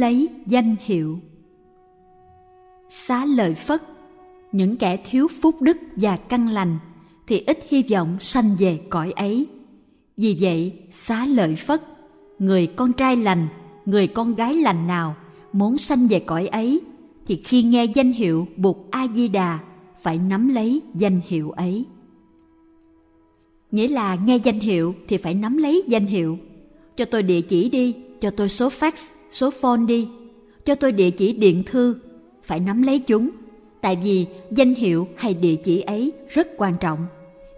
lấy danh hiệu. Xá lợi phất, những kẻ thiếu phúc đức và căn lành thì ít hy vọng sanh về cõi ấy. Vì vậy, xá lợi phất, người con trai lành, người con gái lành nào muốn sanh về cõi ấy thì khi nghe danh hiệu bụt a di đà phải nắm lấy danh hiệu ấy. Nghĩa là nghe danh hiệu thì phải nắm lấy danh hiệu. Cho tôi địa chỉ đi, cho tôi số fax số phone đi, cho tôi địa chỉ điện thư, phải nắm lấy chúng, tại vì danh hiệu hay địa chỉ ấy rất quan trọng.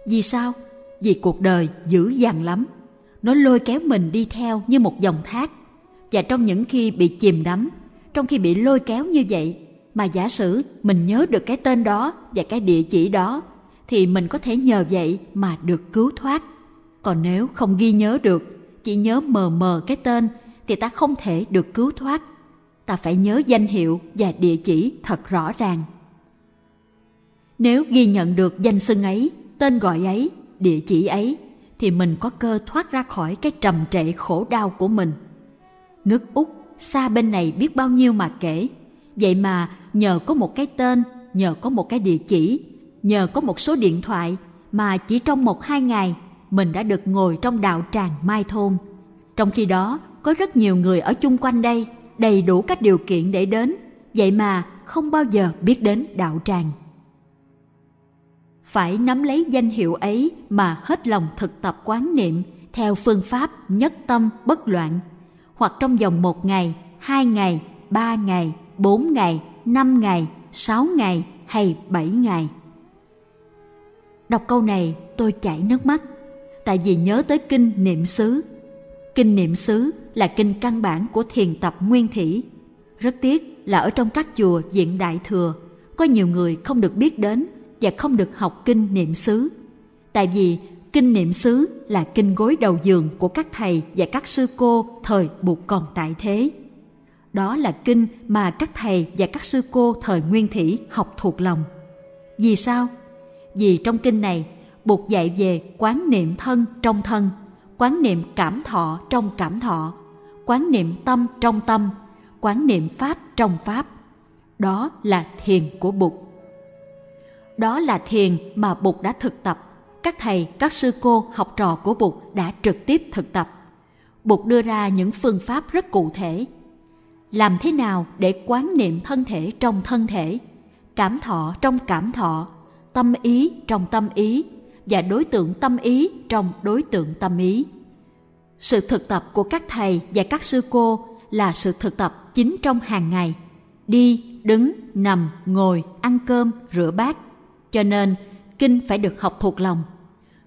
Vì sao? Vì cuộc đời dữ dằn lắm. Nó lôi kéo mình đi theo như một dòng thác. Và trong những khi bị chìm đắm, trong khi bị lôi kéo như vậy, mà giả sử mình nhớ được cái tên đó và cái địa chỉ đó, thì mình có thể nhờ vậy mà được cứu thoát. Còn nếu không ghi nhớ được, chỉ nhớ mờ mờ cái tên thì ta không thể được cứu thoát. Ta phải nhớ danh hiệu và địa chỉ thật rõ ràng. Nếu ghi nhận được danh xưng ấy, tên gọi ấy, địa chỉ ấy, thì mình có cơ thoát ra khỏi cái trầm trệ khổ đau của mình. Nước úc, xa bên này biết bao nhiêu mà kể. Vậy mà nhờ có một cái tên, nhờ có một cái địa chỉ, nhờ có một số điện thoại mà chỉ trong một hai ngày, mình đã được ngồi trong đạo tràng mai thôn. Trong khi đó có rất nhiều người ở chung quanh đây, đầy đủ các điều kiện để đến. Vậy mà không bao giờ biết đến đạo tràng. Phải nắm lấy danh hiệu ấy mà hết lòng thực tập quán niệm theo phương pháp nhất tâm bất loạn. Hoặc trong vòng một ngày, hai ngày, ba ngày, bốn ngày, năm ngày, sáu ngày hay bảy ngày. Đọc câu này, tôi chảy nước mắt. Tại vì nhớ tới kinh niệm xứ. Kinh niệm xứ là kinh căn bản của thiền tập nguyên thủy. Rất tiếc là ở trong các chùa diện đại thừa có nhiều người không được biết đến và không được học kinh niệm xứ. Tại vì kinh niệm xứ là kinh gối đầu giường của các thầy và các sư cô thời bụt còn tại thế. Đó là kinh mà các thầy và các sư cô thời nguyên thủy học thuộc lòng. Vì sao? Vì trong kinh này Bụt dạy về quán niệm thân trong thân, quán niệm cảm thọ trong cảm thọ, quán niệm tâm trong tâm, quán niệm pháp trong pháp. Đó là thiền của Bụt. Đó là thiền mà Bụt đã thực tập. Các thầy, các sư cô, học trò của Bụt đã trực tiếp thực tập. Bụt đưa ra những phương pháp rất cụ thể. Làm thế nào để quán niệm thân thể trong thân thể, cảm thọ trong cảm thọ, tâm ý trong tâm ý và đối tượng tâm ý trong đối tượng tâm ý sự thực tập của các thầy và các sư cô là sự thực tập chính trong hàng ngày. Đi đứng nằm ngồi ăn cơm rửa bát. Cho nên kinh phải được học thuộc lòng.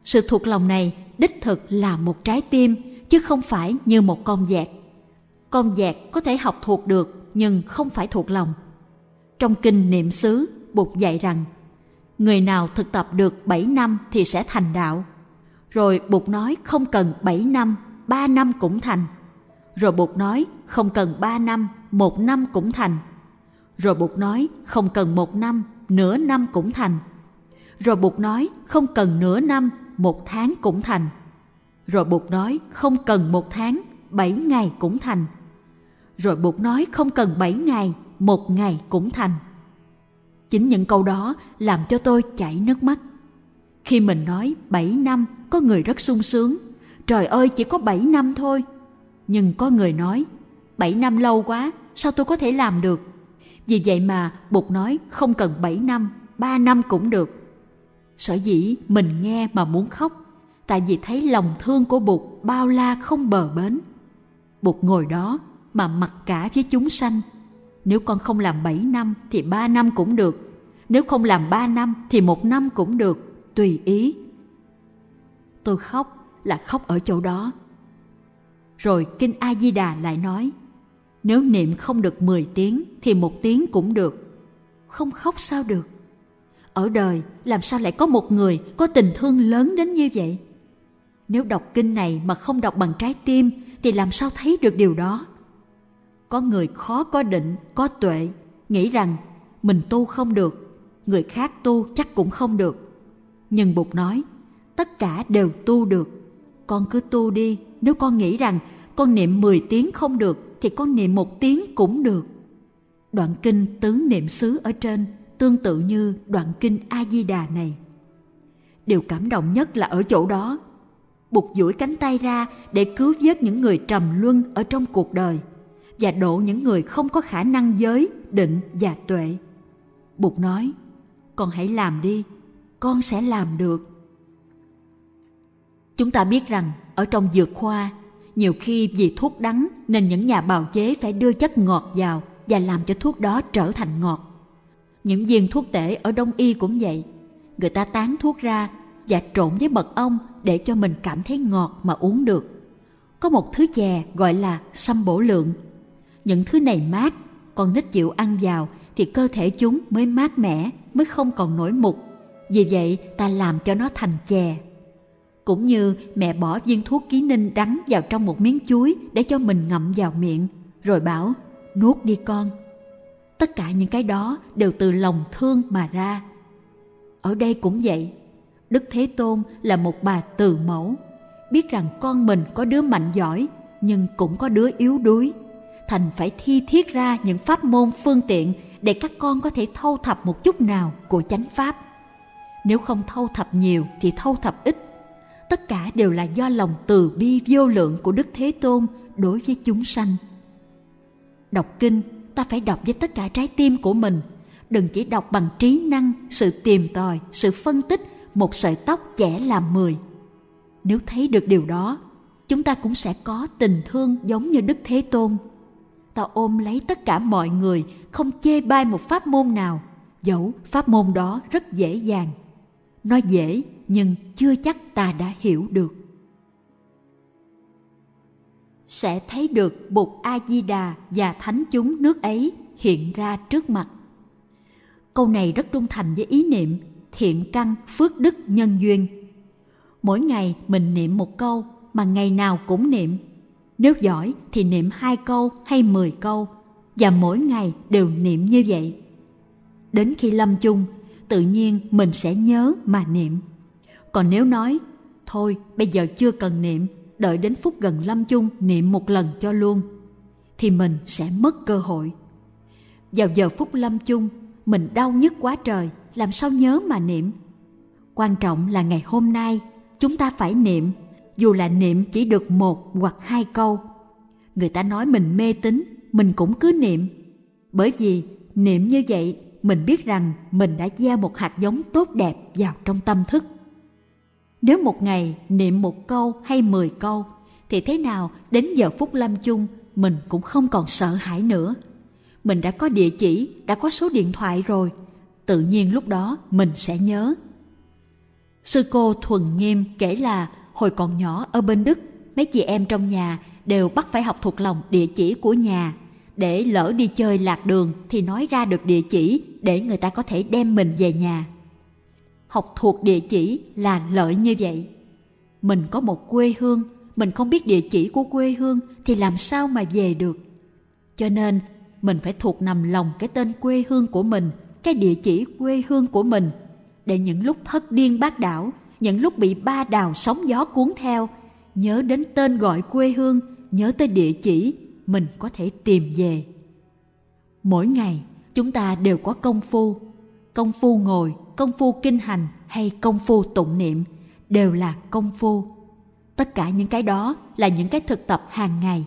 Sự thuộc lòng này đích thực là một trái tim chứ không phải như một con dẹt. Con dẹt có thể học thuộc được nhưng không phải thuộc lòng. Trong kinh niệm xứ bụt dạy rằng người nào thực tập được 7 năm thì sẽ thành đạo. Rồi Bụt nói không cần 7 năm, ba năm cũng thành. Rồi Bụt nói không cần ba năm, một năm cũng thành. Rồi Bụt nói không cần một năm, nửa năm cũng thành. Rồi Bụt nói không cần nửa năm, một tháng cũng thành. Rồi Bụt nói không cần một tháng, bảy ngày cũng thành. Rồi Bụt nói không cần bảy ngày, một ngày cũng thành Chính những câu đó làm cho tôi chảy nước mắt. Khi mình nói 7 năm có người rất sung sướng. Trời ơi chỉ có 7 năm thôi. Nhưng có người nói 7 năm lâu quá sao tôi có thể làm được. Vì vậy mà Bụt nói không cần 7 năm, 3 năm cũng được. Sở dĩ mình nghe mà muốn khóc tại vì thấy lòng thương của Bụt bao la không bờ bến. Bụt ngồi đó mà mặc cả với chúng sanh nếu con không làm 7 năm thì 3 năm cũng được. Nếu không làm 3 năm thì một năm cũng được, tùy ý. Tôi khóc là khóc ở chỗ đó. Rồi Kinh A-di-đà lại nói, nếu niệm không được 10 tiếng thì một tiếng cũng được. Không khóc sao được? Ở đời làm sao lại có một người có tình thương lớn đến như vậy? Nếu đọc kinh này mà không đọc bằng trái tim thì làm sao thấy được điều đó? có người khó có định có tuệ nghĩ rằng mình tu không được người khác tu chắc cũng không được nhưng bụt nói tất cả đều tu được con cứ tu đi nếu con nghĩ rằng con niệm 10 tiếng không được thì con niệm một tiếng cũng được. Đoạn kinh tứ niệm xứ ở trên tương tự như đoạn kinh A Di Đà này. Điều cảm động nhất là ở chỗ đó. Bụt duỗi cánh tay ra để cứu vớt những người trầm luân ở trong cuộc đời và độ những người không có khả năng giới, định và tuệ. Bụt nói, con hãy làm đi, con sẽ làm được. Chúng ta biết rằng ở trong dược khoa, nhiều khi vì thuốc đắng nên những nhà bào chế phải đưa chất ngọt vào và làm cho thuốc đó trở thành ngọt. Những viên thuốc tể ở Đông Y cũng vậy. Người ta tán thuốc ra và trộn với mật ong để cho mình cảm thấy ngọt mà uống được. Có một thứ chè gọi là xăm bổ lượng. Những thứ này mát, còn nít chịu ăn vào thì cơ thể chúng mới mát mẻ, mới không còn nổi mục. Vì vậy ta làm cho nó thành chè. Cũng như mẹ bỏ viên thuốc ký ninh đắng vào trong một miếng chuối để cho mình ngậm vào miệng, rồi bảo nuốt đi con. Tất cả những cái đó đều từ lòng thương mà ra. Ở đây cũng vậy, Đức Thế Tôn là một bà từ mẫu, biết rằng con mình có đứa mạnh giỏi nhưng cũng có đứa yếu đuối. Thành phải thi thiết ra những pháp môn phương tiện để các con có thể thâu thập một chút nào của chánh pháp. Nếu không thâu thập nhiều thì thâu thập ít. Tất cả đều là do lòng từ bi vô lượng của Đức Thế Tôn đối với chúng sanh. Đọc kinh, ta phải đọc với tất cả trái tim của mình. Đừng chỉ đọc bằng trí năng, sự tìm tòi, sự phân tích, một sợi tóc chẻ làm mười. Nếu thấy được điều đó, chúng ta cũng sẽ có tình thương giống như Đức Thế Tôn. Ta ôm lấy tất cả mọi người, không chê bai một pháp môn nào, dẫu pháp môn đó rất dễ dàng. Nói dễ nhưng chưa chắc ta đã hiểu được sẽ thấy được Bụt A Di Đà và thánh chúng nước ấy hiện ra trước mặt. Câu này rất trung thành với ý niệm thiện căn phước đức nhân duyên. Mỗi ngày mình niệm một câu mà ngày nào cũng niệm. Nếu giỏi thì niệm hai câu hay mười câu và mỗi ngày đều niệm như vậy. Đến khi lâm chung, tự nhiên mình sẽ nhớ mà niệm. Còn nếu nói, thôi bây giờ chưa cần niệm đợi đến phút gần lâm chung niệm một lần cho luôn thì mình sẽ mất cơ hội. Vào giờ phút lâm chung mình đau nhức quá trời làm sao nhớ mà niệm? Quan trọng là ngày hôm nay chúng ta phải niệm dù là niệm chỉ được một hoặc hai câu. Người ta nói mình mê tín mình cũng cứ niệm. Bởi vì niệm như vậy mình biết rằng mình đã gieo một hạt giống tốt đẹp vào trong tâm thức nếu một ngày niệm một câu hay mười câu thì thế nào đến giờ phút lâm chung mình cũng không còn sợ hãi nữa. Mình đã có địa chỉ, đã có số điện thoại rồi, tự nhiên lúc đó mình sẽ nhớ. Sư cô Thuần Nghiêm kể là hồi còn nhỏ ở bên Đức, mấy chị em trong nhà đều bắt phải học thuộc lòng địa chỉ của nhà để lỡ đi chơi lạc đường thì nói ra được địa chỉ để người ta có thể đem mình về nhà. Học thuộc địa chỉ là lợi như vậy. Mình có một quê hương, mình không biết địa chỉ của quê hương thì làm sao mà về được? Cho nên, mình phải thuộc nằm lòng cái tên quê hương của mình, cái địa chỉ quê hương của mình, để những lúc thất điên bát đảo, những lúc bị ba đào sóng gió cuốn theo, nhớ đến tên gọi quê hương, nhớ tới địa chỉ mình có thể tìm về. Mỗi ngày, chúng ta đều có công phu. Công phu ngồi, công phu kinh hành hay công phu tụng niệm đều là công phu. Tất cả những cái đó là những cái thực tập hàng ngày.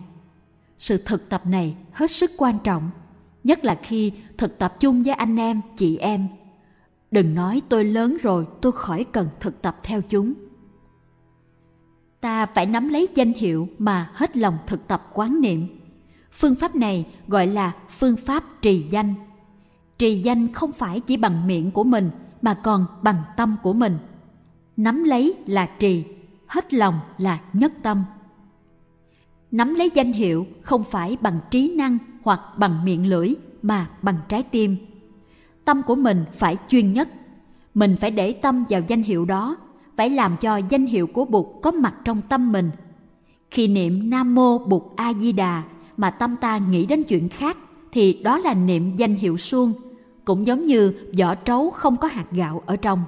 Sự thực tập này hết sức quan trọng, nhất là khi thực tập chung với anh em, chị em. Đừng nói tôi lớn rồi tôi khỏi cần thực tập theo chúng. Ta phải nắm lấy danh hiệu mà hết lòng thực tập quán niệm phương pháp này gọi là phương pháp trì danh. Trì danh không phải chỉ bằng miệng của mình, mà còn bằng tâm của mình. Nắm lấy là trì, hết lòng là nhất tâm. Nắm lấy danh hiệu không phải bằng trí năng hoặc bằng miệng lưỡi, mà bằng trái tim. Tâm của mình phải chuyên nhất. Mình phải để tâm vào danh hiệu đó, phải làm cho danh hiệu của bụt có mặt trong tâm mình. Khi niệm nam mô bụt a di đà mà tâm ta nghĩ đến chuyện khác thì đó là niệm danh hiệu suông cũng giống như vỏ trấu không có hạt gạo ở trong.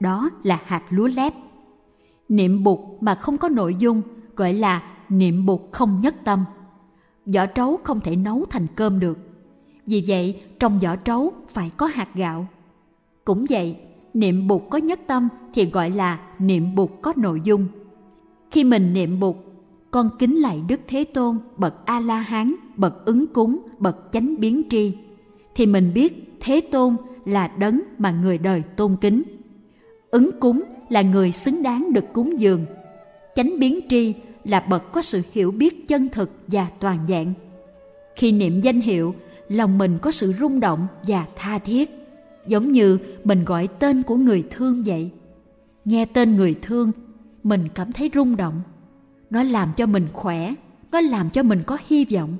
Đó là hạt lúa lép. Niệm bụt mà không có nội dung gọi là niệm bụt không nhất tâm. vỏ trấu không thể nấu thành cơm được. Vì vậy, trong vỏ trấu phải có hạt gạo. Cũng vậy, niệm bụt có nhất tâm thì gọi là niệm bụt có nội dung. Khi mình niệm bụt, con kính lạy Đức Thế Tôn, bậc A-la-hán, bậc ứng cúng, bậc chánh biến tri, thì mình biết Thế Tôn là đấng mà người đời tôn kính. Ứng cúng là người xứng đáng được cúng dường. Chánh biến tri là bậc có sự hiểu biết chân thực và toàn vẹn. Khi niệm danh hiệu, lòng mình có sự rung động và tha thiết, giống như mình gọi tên của người thương vậy. Nghe tên người thương, mình cảm thấy rung động. Nó làm cho mình khỏe, nó làm cho mình có hy vọng.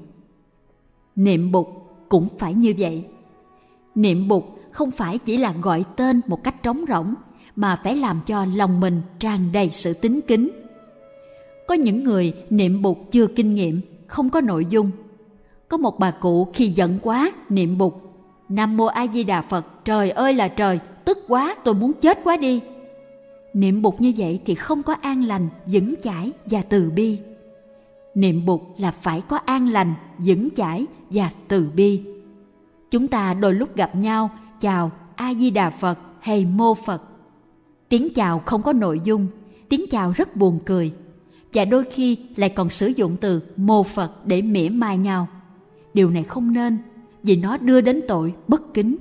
Niệm bục cũng phải như vậy. Niệm bục không phải chỉ là gọi tên một cách trống rỗng mà phải làm cho lòng mình tràn đầy sự tính kính. Có những người niệm bục chưa kinh nghiệm, không có nội dung. Có một bà cụ khi giận quá niệm bục: Nam mô A Di Đà Phật, trời ơi là trời, tức quá, tôi muốn chết quá đi. Niệm Bụt như vậy thì không có an lành, vững chãi và từ bi. Niệm Bụt là phải có an lành, vững chãi và từ bi. Chúng ta đôi lúc gặp nhau, chào A Di Đà Phật hay mô Phật. Tiếng chào không có nội dung, tiếng chào rất buồn cười và đôi khi lại còn sử dụng từ mô Phật để mỉa mai nhau. Điều này không nên vì nó đưa đến tội bất kính.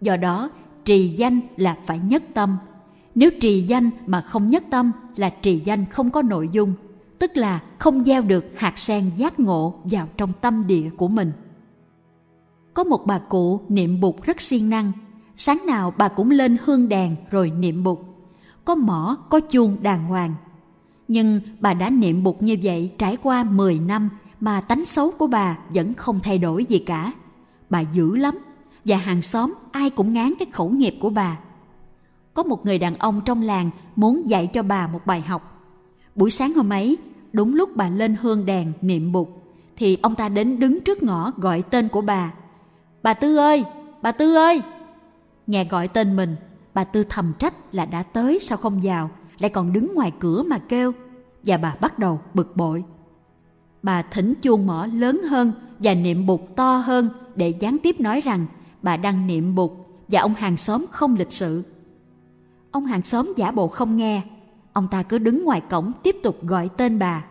Do đó, trì danh là phải nhất tâm. Nếu trì danh mà không nhất tâm là trì danh không có nội dung, tức là không gieo được hạt sen giác ngộ vào trong tâm địa của mình. Có một bà cụ niệm bụt rất siêng năng, sáng nào bà cũng lên hương đèn rồi niệm bụt. Có mỏ, có chuông đàng hoàng. Nhưng bà đã niệm bụt như vậy trải qua 10 năm mà tánh xấu của bà vẫn không thay đổi gì cả. Bà dữ lắm và hàng xóm ai cũng ngán cái khẩu nghiệp của bà. Có một người đàn ông trong làng muốn dạy cho bà một bài học. Buổi sáng hôm ấy, đúng lúc bà lên hương đèn niệm bụt, thì ông ta đến đứng trước ngõ gọi tên của bà. Bà Tư ơi! Bà Tư ơi! Nghe gọi tên mình, bà Tư thầm trách là đã tới sao không vào, lại còn đứng ngoài cửa mà kêu. Và bà bắt đầu bực bội. Bà thỉnh chuông mỏ lớn hơn và niệm bụt to hơn để gián tiếp nói rằng bà đang niệm bụt và ông hàng xóm không lịch sự. Ông hàng xóm giả bộ không nghe, ông ta cứ đứng ngoài cổng tiếp tục gọi tên bà.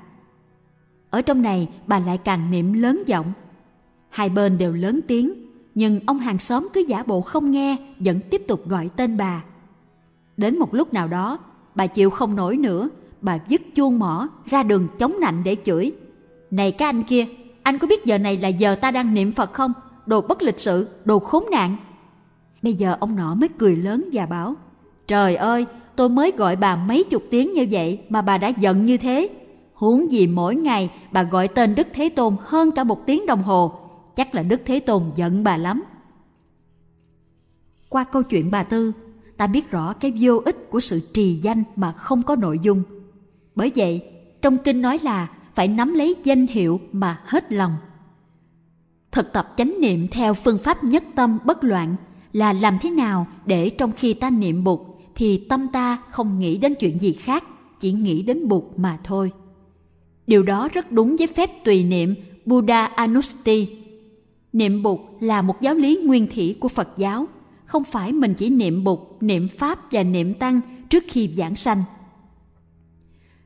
Ở trong này bà lại càng niệm lớn giọng. Hai bên đều lớn tiếng, nhưng ông hàng xóm cứ giả bộ không nghe, vẫn tiếp tục gọi tên bà. Đến một lúc nào đó, bà chịu không nổi nữa, bà dứt chuông mỏ ra đường chống nạnh để chửi. Này các anh kia, anh có biết giờ này là giờ ta đang niệm Phật không? Đồ bất lịch sự, đồ khốn nạn. Bây giờ ông nọ mới cười lớn và bảo, Trời ơi, tôi mới gọi bà mấy chục tiếng như vậy mà bà đã giận như thế. Huống gì mỗi ngày bà gọi tên Đức Thế Tôn hơn cả một tiếng đồng hồ, chắc là Đức Thế Tôn giận bà lắm. Qua câu chuyện bà Tư, ta biết rõ cái vô ích của sự trì danh mà không có nội dung. Bởi vậy, trong kinh nói là phải nắm lấy danh hiệu mà hết lòng. Thực tập chánh niệm theo phương pháp nhất tâm bất loạn là làm thế nào để trong khi ta niệm Bụt thì tâm ta không nghĩ đến chuyện gì khác, chỉ nghĩ đến Bụt mà thôi. Điều đó rất đúng với phép tùy niệm Buddha Anusti. Niệm Bụt là một giáo lý nguyên thủy của Phật giáo, không phải mình chỉ niệm Bụt, niệm Pháp và niệm Tăng trước khi giảng sanh.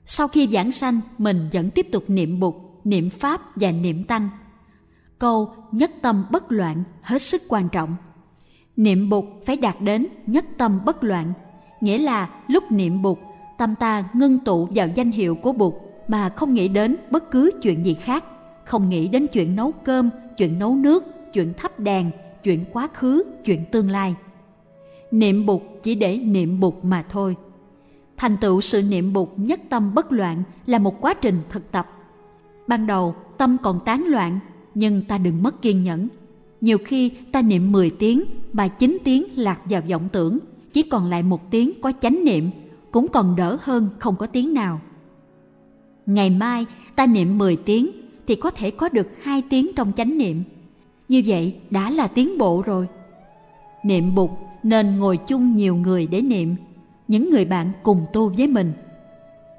Sau khi giảng sanh, mình vẫn tiếp tục niệm Bụt, niệm Pháp và niệm Tăng. Câu nhất tâm bất loạn hết sức quan trọng. Niệm Bụt phải đạt đến nhất tâm bất loạn, nghĩa là lúc niệm Bụt, tâm ta ngưng tụ vào danh hiệu của Bụt mà không nghĩ đến bất cứ chuyện gì khác, không nghĩ đến chuyện nấu cơm, chuyện nấu nước, chuyện thắp đèn, chuyện quá khứ, chuyện tương lai. Niệm Bụt chỉ để niệm Bụt mà thôi. Thành tựu sự niệm bụt nhất tâm bất loạn là một quá trình thực tập. Ban đầu tâm còn tán loạn nhưng ta đừng mất kiên nhẫn. Nhiều khi ta niệm 10 tiếng mà 9 tiếng lạc vào vọng tưởng chỉ còn lại một tiếng có chánh niệm cũng còn đỡ hơn không có tiếng nào. Ngày mai ta niệm 10 tiếng thì có thể có được hai tiếng trong chánh niệm. Như vậy đã là tiến bộ rồi. Niệm bụt nên ngồi chung nhiều người để niệm những người bạn cùng tu với mình.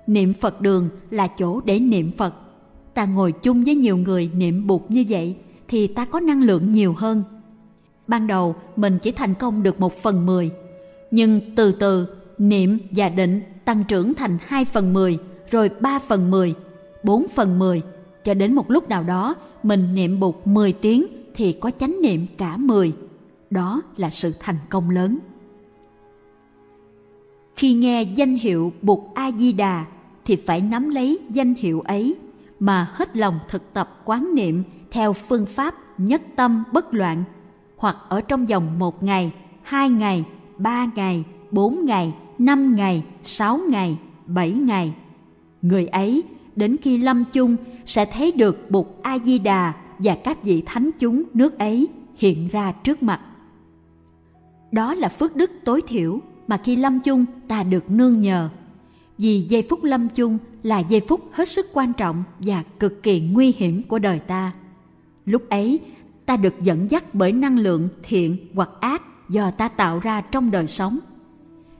Niệm phật đường là chỗ để niệm phật. Ta ngồi chung với nhiều người niệm bụt như vậy thì ta có năng lượng nhiều hơn. Ban đầu mình chỉ thành công được một phần mười, nhưng từ từ niệm và định tăng trưởng thành hai phần mười, rồi ba phần mười, bốn phần mười, cho đến một lúc nào đó mình niệm bục mười tiếng thì có chánh niệm cả mười. Đó là sự thành công lớn. Khi nghe danh hiệu Bụt A Di Đà thì phải nắm lấy danh hiệu ấy mà hết lòng thực tập quán niệm theo phương pháp nhất tâm bất loạn hoặc ở trong vòng một ngày, hai ngày, ba ngày, bốn ngày, năm ngày, sáu ngày, bảy ngày. Người ấy đến khi lâm chung sẽ thấy được Bụt A Di Đà và các vị thánh chúng nước ấy hiện ra trước mặt. Đó là phước đức tối thiểu mà khi lâm chung ta được nương nhờ. Vì giây phút lâm chung là giây phút hết sức quan trọng và cực kỳ nguy hiểm của đời ta. Lúc ấy, ta được dẫn dắt bởi năng lượng thiện hoặc ác do ta tạo ra trong đời sống.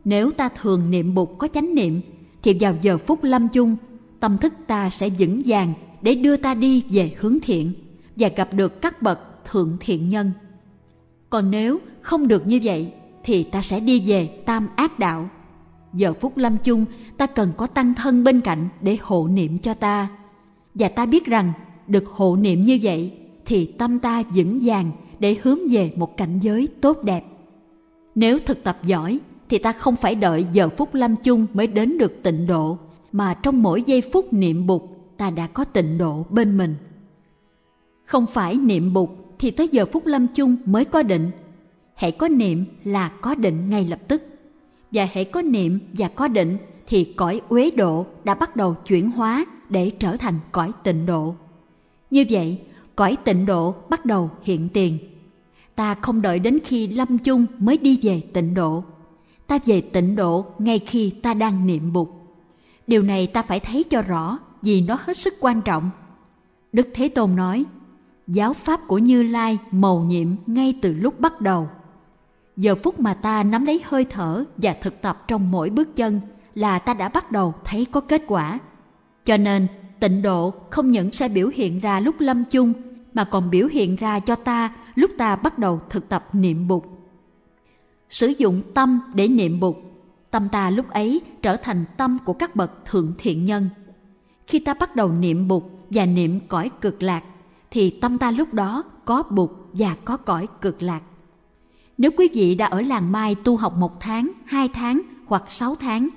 Nếu ta thường niệm bụt có chánh niệm, thì vào giờ phút lâm chung, tâm thức ta sẽ vững vàng để đưa ta đi về hướng thiện và gặp được các bậc thượng thiện nhân. Còn nếu không được như vậy, thì ta sẽ đi về tam ác đạo. Giờ phút lâm chung, ta cần có tăng thân bên cạnh để hộ niệm cho ta. Và ta biết rằng, được hộ niệm như vậy, thì tâm ta vững vàng để hướng về một cảnh giới tốt đẹp. Nếu thực tập giỏi, thì ta không phải đợi giờ phút lâm chung mới đến được tịnh độ, mà trong mỗi giây phút niệm bụt, ta đã có tịnh độ bên mình. Không phải niệm bụt thì tới giờ phút lâm chung mới có định, hãy có niệm là có định ngay lập tức. Và hãy có niệm và có định thì cõi uế độ đã bắt đầu chuyển hóa để trở thành cõi tịnh độ. Như vậy cõi tịnh độ bắt đầu hiện tiền ta không đợi đến khi lâm chung mới đi về tịnh độ. Ta về tịnh độ ngay khi ta đang niệm bụt điều này ta phải thấy cho rõ vì nó hết sức quan trọng. Đức thế tôn nói, giáo pháp của như lai mầu nhiệm ngay từ lúc bắt đầu. Giờ phút mà ta nắm lấy hơi thở và thực tập trong mỗi bước chân là ta đã bắt đầu thấy có kết quả. Cho nên tịnh độ không những sẽ biểu hiện ra lúc lâm chung mà còn biểu hiện ra cho ta lúc ta bắt đầu thực tập niệm bụt sử dụng tâm để niệm bụt tâm ta lúc ấy trở thành tâm của các bậc thượng thiện nhân. Khi ta bắt đầu niệm bụt và niệm cõi cực lạc thì tâm ta lúc đó có bụt và có cõi cực lạc. Nếu quý vị đã ở làng Mai tu học một tháng, hai tháng hoặc sáu tháng,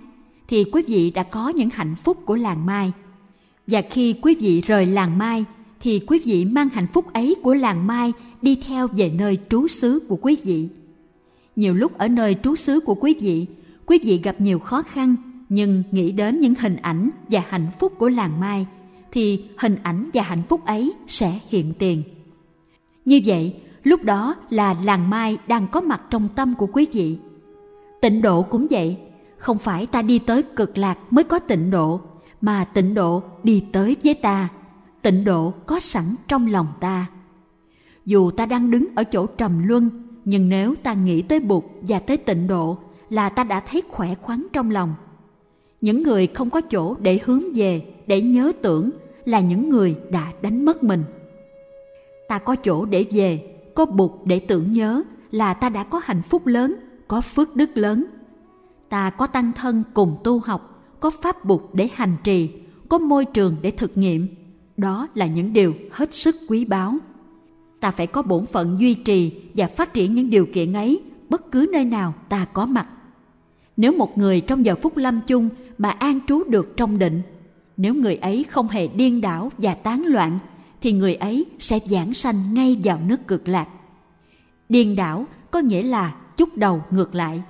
thì quý vị đã có những hạnh phúc của làng Mai. Và khi quý vị rời làng Mai, thì quý vị mang hạnh phúc ấy của làng Mai đi theo về nơi trú xứ của quý vị. Nhiều lúc ở nơi trú xứ của quý vị, quý vị gặp nhiều khó khăn, nhưng nghĩ đến những hình ảnh và hạnh phúc của làng Mai, thì hình ảnh và hạnh phúc ấy sẽ hiện tiền. Như vậy, lúc đó là làng mai đang có mặt trong tâm của quý vị tịnh độ cũng vậy không phải ta đi tới cực lạc mới có tịnh độ mà tịnh độ đi tới với ta tịnh độ có sẵn trong lòng ta dù ta đang đứng ở chỗ trầm luân nhưng nếu ta nghĩ tới bụt và tới tịnh độ là ta đã thấy khỏe khoắn trong lòng những người không có chỗ để hướng về để nhớ tưởng là những người đã đánh mất mình ta có chỗ để về có bụt để tưởng nhớ là ta đã có hạnh phúc lớn, có phước đức lớn. Ta có tăng thân cùng tu học, có pháp bụt để hành trì, có môi trường để thực nghiệm. Đó là những điều hết sức quý báu. Ta phải có bổn phận duy trì và phát triển những điều kiện ấy bất cứ nơi nào ta có mặt. Nếu một người trong giờ phút lâm chung mà an trú được trong định, nếu người ấy không hề điên đảo và tán loạn thì người ấy sẽ giảng sanh ngay vào nước cực lạc. Điên đảo có nghĩa là chút đầu ngược lại,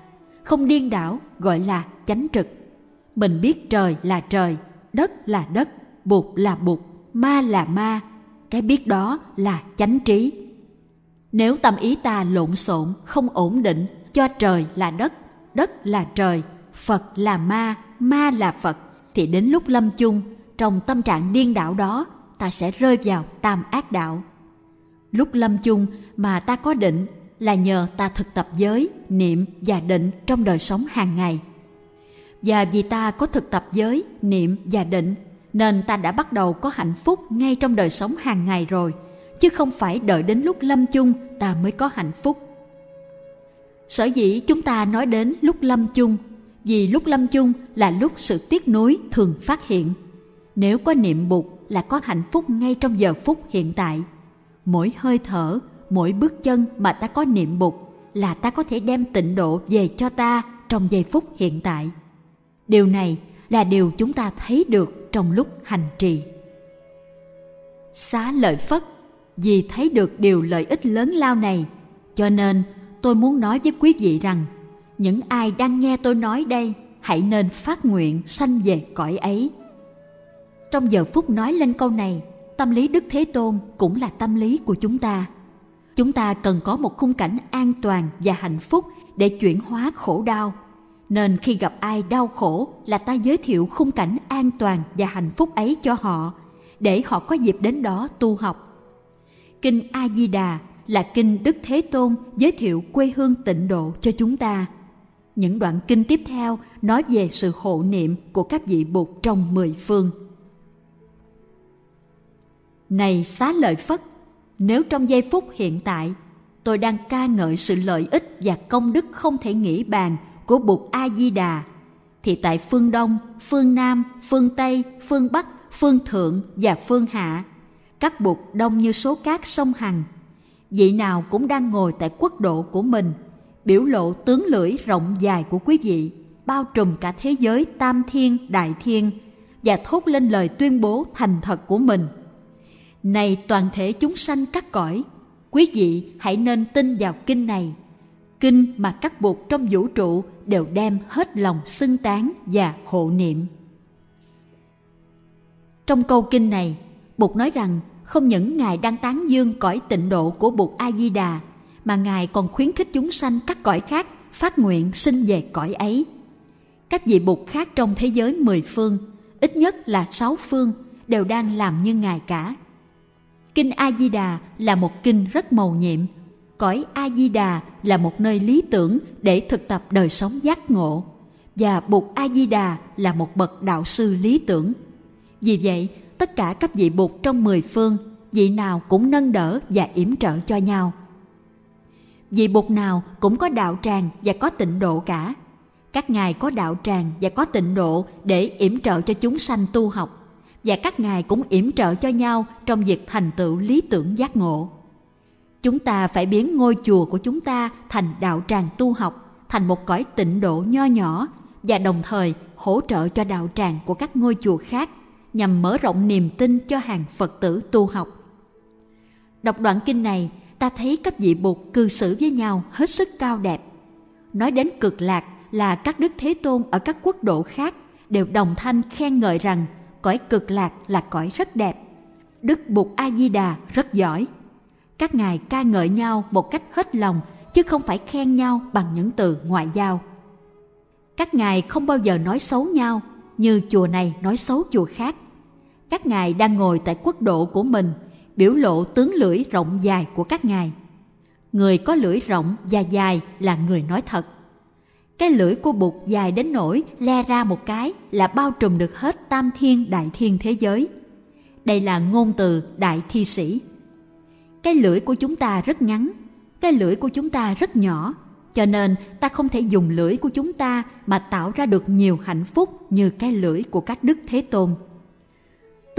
không điên đảo gọi là chánh trực. Mình biết trời là trời, đất là đất, bụt là bụt, ma là ma, cái biết đó là chánh trí. Nếu tâm ý ta lộn xộn, không ổn định, cho trời là đất, đất là trời, Phật là ma, ma là Phật, thì đến lúc lâm chung, trong tâm trạng điên đảo đó ta sẽ rơi vào tam ác đạo. Lúc lâm chung mà ta có định là nhờ ta thực tập giới, niệm và định trong đời sống hàng ngày. Và vì ta có thực tập giới, niệm và định nên ta đã bắt đầu có hạnh phúc ngay trong đời sống hàng ngày rồi, chứ không phải đợi đến lúc lâm chung ta mới có hạnh phúc. Sở dĩ chúng ta nói đến lúc lâm chung, vì lúc lâm chung là lúc sự tiếc nuối thường phát hiện. Nếu có niệm bụt là có hạnh phúc ngay trong giờ phút hiện tại. Mỗi hơi thở, mỗi bước chân mà ta có niệm bụt là ta có thể đem tịnh độ về cho ta trong giây phút hiện tại. Điều này là điều chúng ta thấy được trong lúc hành trì. Xá lợi phất, vì thấy được điều lợi ích lớn lao này, cho nên tôi muốn nói với quý vị rằng, những ai đang nghe tôi nói đây, hãy nên phát nguyện sanh về cõi ấy. Trong giờ phút nói lên câu này, tâm lý đức thế tôn cũng là tâm lý của chúng ta. Chúng ta cần có một khung cảnh an toàn và hạnh phúc để chuyển hóa khổ đau nên khi gặp ai đau khổ là ta giới thiệu khung cảnh an toàn và hạnh phúc ấy cho họ, để họ có dịp đến đó tu học. Kinh a di đà là kinh đức thế tôn giới thiệu quê hương tịnh độ cho chúng ta. Những đoạn kinh tiếp theo nói về sự hộ niệm của các vị bụt trong mười phương. Này xá lợi phất, nếu trong giây phút hiện tại tôi đang ca ngợi sự lợi ích và công đức không thể nghĩ bàn của Bụt A Di Đà thì tại phương Đông, phương Nam, phương Tây, phương Bắc, phương Thượng và phương Hạ, các Bụt đông như số cát sông Hằng. Vị nào cũng đang ngồi tại quốc độ của mình, biểu lộ tướng lưỡi rộng dài của quý vị, bao trùm cả thế giới tam thiên, đại thiên và thốt lên lời tuyên bố thành thật của mình. Này toàn thể chúng sanh các cõi, quý vị hãy nên tin vào kinh này kinh mà các bụt trong vũ trụ đều đem hết lòng xưng tán và hộ niệm. Trong câu kinh này, Bụt nói rằng không những Ngài đang tán dương cõi tịnh độ của Bụt A-di-đà, mà Ngài còn khuyến khích chúng sanh các cõi khác phát nguyện sinh về cõi ấy. Các vị Bụt khác trong thế giới mười phương, ít nhất là sáu phương, đều đang làm như Ngài cả. Kinh A-di-đà là một kinh rất màu nhiệm, cõi a di đà là một nơi lý tưởng để thực tập đời sống giác ngộ. Và bụt a di đà là một bậc đạo sư lý tưởng. Vì vậy, tất cả các vị bụt trong mười phương, vị nào cũng nâng đỡ và yểm trợ cho nhau. Vị bụt nào cũng có đạo tràng và có tịnh độ cả. Các ngài có đạo tràng và có tịnh độ để yểm trợ cho chúng sanh tu học. Và các ngài cũng yểm trợ cho nhau trong việc thành tựu lý tưởng giác ngộ. Chúng ta phải biến ngôi chùa của chúng ta thành đạo tràng tu học, thành một cõi tịnh độ nho nhỏ và đồng thời hỗ trợ cho đạo tràng của các ngôi chùa khác nhằm mở rộng niềm tin cho hàng Phật tử tu học. Đọc đoạn kinh này, ta thấy các vị Bụt cư xử với nhau hết sức cao đẹp. Nói đến cực lạc là các đức thế tôn ở các quốc độ khác đều đồng thanh khen ngợi rằng cõi cực lạc là cõi rất đẹp. Đức Bụt A Di Đà rất giỏi các ngài ca ngợi nhau một cách hết lòng, chứ không phải khen nhau bằng những từ ngoại giao. Các ngài không bao giờ nói xấu nhau, như chùa này nói xấu chùa khác. Các ngài đang ngồi tại quốc độ của mình, biểu lộ tướng lưỡi rộng dài của các ngài. Người có lưỡi rộng và dài là người nói thật. Cái lưỡi của bụt dài đến nỗi le ra một cái là bao trùm được hết tam thiên đại thiên thế giới. Đây là ngôn từ đại thi sĩ cái lưỡi của chúng ta rất ngắn, cái lưỡi của chúng ta rất nhỏ, cho nên ta không thể dùng lưỡi của chúng ta mà tạo ra được nhiều hạnh phúc như cái lưỡi của các đức thế tôn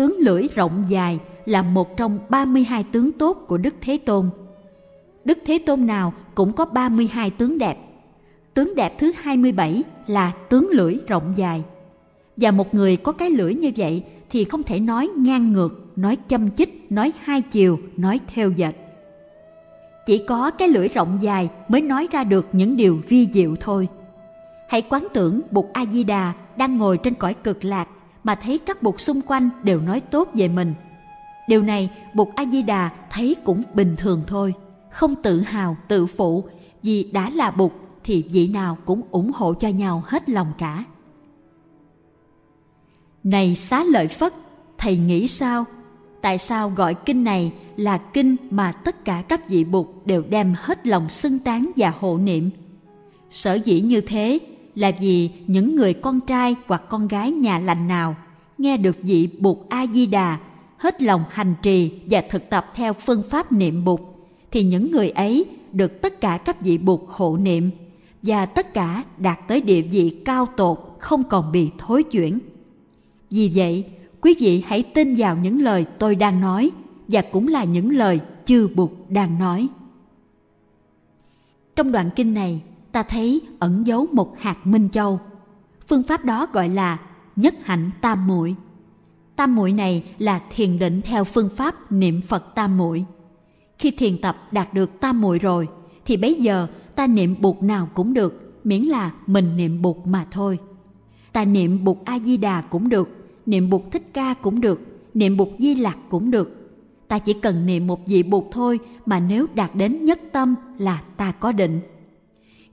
tướng lưỡi rộng dài là một trong 32 tướng tốt của Đức Thế Tôn. Đức Thế Tôn nào cũng có 32 tướng đẹp. Tướng đẹp thứ 27 là tướng lưỡi rộng dài. Và một người có cái lưỡi như vậy thì không thể nói ngang ngược nói châm chích, nói hai chiều, nói theo dệt. Chỉ có cái lưỡi rộng dài mới nói ra được những điều vi diệu thôi. Hãy quán tưởng Bụt A-di-đà đang ngồi trên cõi cực lạc mà thấy các bụt xung quanh đều nói tốt về mình. Điều này Bụt A-di-đà thấy cũng bình thường thôi, không tự hào, tự phụ vì đã là Bụt thì vị nào cũng ủng hộ cho nhau hết lòng cả. Này xá lợi Phất, thầy nghĩ sao tại sao gọi kinh này là kinh mà tất cả các vị bụt đều đem hết lòng xưng tán và hộ niệm sở dĩ như thế là vì những người con trai hoặc con gái nhà lành nào nghe được vị Bụt A Di Đà hết lòng hành trì và thực tập theo phương pháp niệm Bụt thì những người ấy được tất cả các vị Bụt hộ niệm và tất cả đạt tới địa vị cao tột không còn bị thối chuyển. Vì vậy, quý vị hãy tin vào những lời tôi đang nói và cũng là những lời chư Bụt đang nói. Trong đoạn kinh này, ta thấy ẩn giấu một hạt minh châu. Phương pháp đó gọi là nhất hạnh tam muội. Tam muội này là thiền định theo phương pháp niệm Phật tam muội. Khi thiền tập đạt được tam muội rồi, thì bây giờ ta niệm bụt nào cũng được, miễn là mình niệm bụt mà thôi. Ta niệm bụt A Di Đà cũng được, niệm bụt Thích Ca cũng được, niệm bụt Di Lặc cũng được. Ta chỉ cần niệm một vị bụt thôi mà nếu đạt đến nhất tâm là ta có định.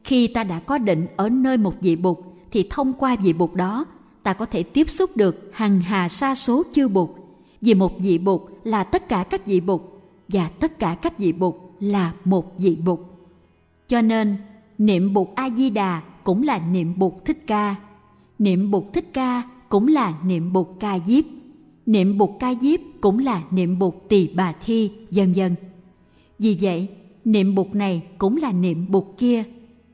Khi ta đã có định ở nơi một vị bụt thì thông qua vị bụt đó ta có thể tiếp xúc được hằng hà sa số chư bụt vì một vị bụt là tất cả các vị bụt và tất cả các vị bụt là một vị bụt cho nên niệm bụt a di đà cũng là niệm bụt thích ca niệm bụt thích ca cũng là niệm bụt ca diếp. Niệm bụt ca diếp cũng là niệm bụt tỳ bà thi, vân vân. Vì vậy, niệm bụt này cũng là niệm bụt kia.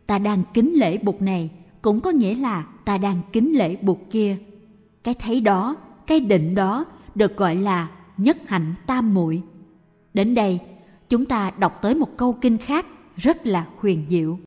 Ta đang kính lễ bụt này cũng có nghĩa là ta đang kính lễ bụt kia. Cái thấy đó, cái định đó được gọi là nhất hạnh tam muội. Đến đây, chúng ta đọc tới một câu kinh khác rất là huyền diệu.